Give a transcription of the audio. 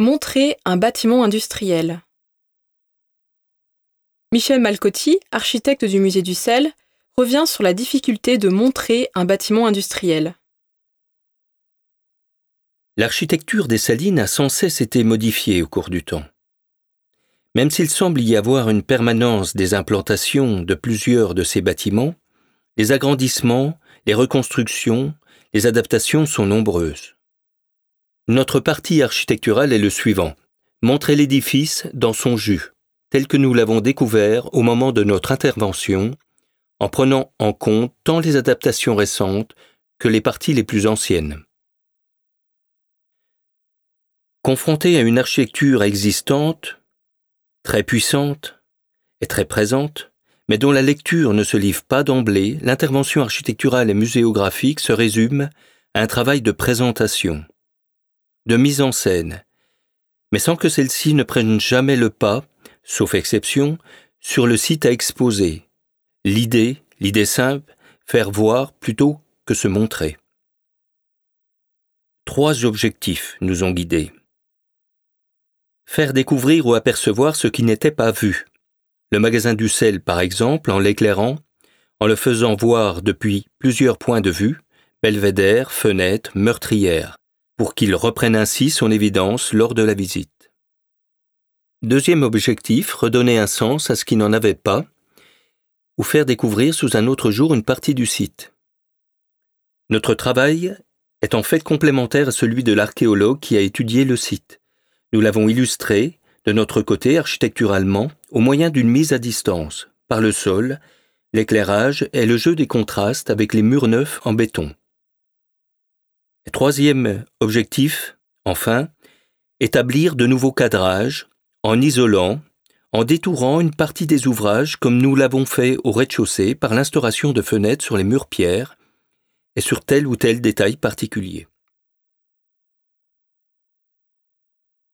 Montrer un bâtiment industriel. Michel Malcotti, architecte du musée du sel, revient sur la difficulté de montrer un bâtiment industriel. L'architecture des salines a sans cesse été modifiée au cours du temps. Même s'il semble y avoir une permanence des implantations de plusieurs de ces bâtiments, les agrandissements, les reconstructions, les adaptations sont nombreuses. Notre parti architectural est le suivant. Montrer l'édifice dans son jus, tel que nous l'avons découvert au moment de notre intervention, en prenant en compte tant les adaptations récentes que les parties les plus anciennes. Confronté à une architecture existante, très puissante et très présente, mais dont la lecture ne se livre pas d'emblée, l'intervention architecturale et muséographique se résume à un travail de présentation de mise en scène, mais sans que celle-ci ne prenne jamais le pas, sauf exception, sur le site à exposer. L'idée, l'idée simple, faire voir plutôt que se montrer. Trois objectifs nous ont guidés. Faire découvrir ou apercevoir ce qui n'était pas vu. Le magasin du sel, par exemple, en l'éclairant, en le faisant voir depuis plusieurs points de vue, belvédère, fenêtre, meurtrière, pour qu'il reprenne ainsi son évidence lors de la visite. Deuxième objectif, redonner un sens à ce qui n'en avait pas, ou faire découvrir sous un autre jour une partie du site. Notre travail est en fait complémentaire à celui de l'archéologue qui a étudié le site. Nous l'avons illustré, de notre côté architecturalement, au moyen d'une mise à distance, par le sol, l'éclairage et le jeu des contrastes avec les murs neufs en béton. Troisième objectif, enfin, établir de nouveaux cadrages en isolant, en détourant une partie des ouvrages comme nous l'avons fait au rez-de-chaussée par l'instauration de fenêtres sur les murs pierres et sur tel ou tel détail particulier.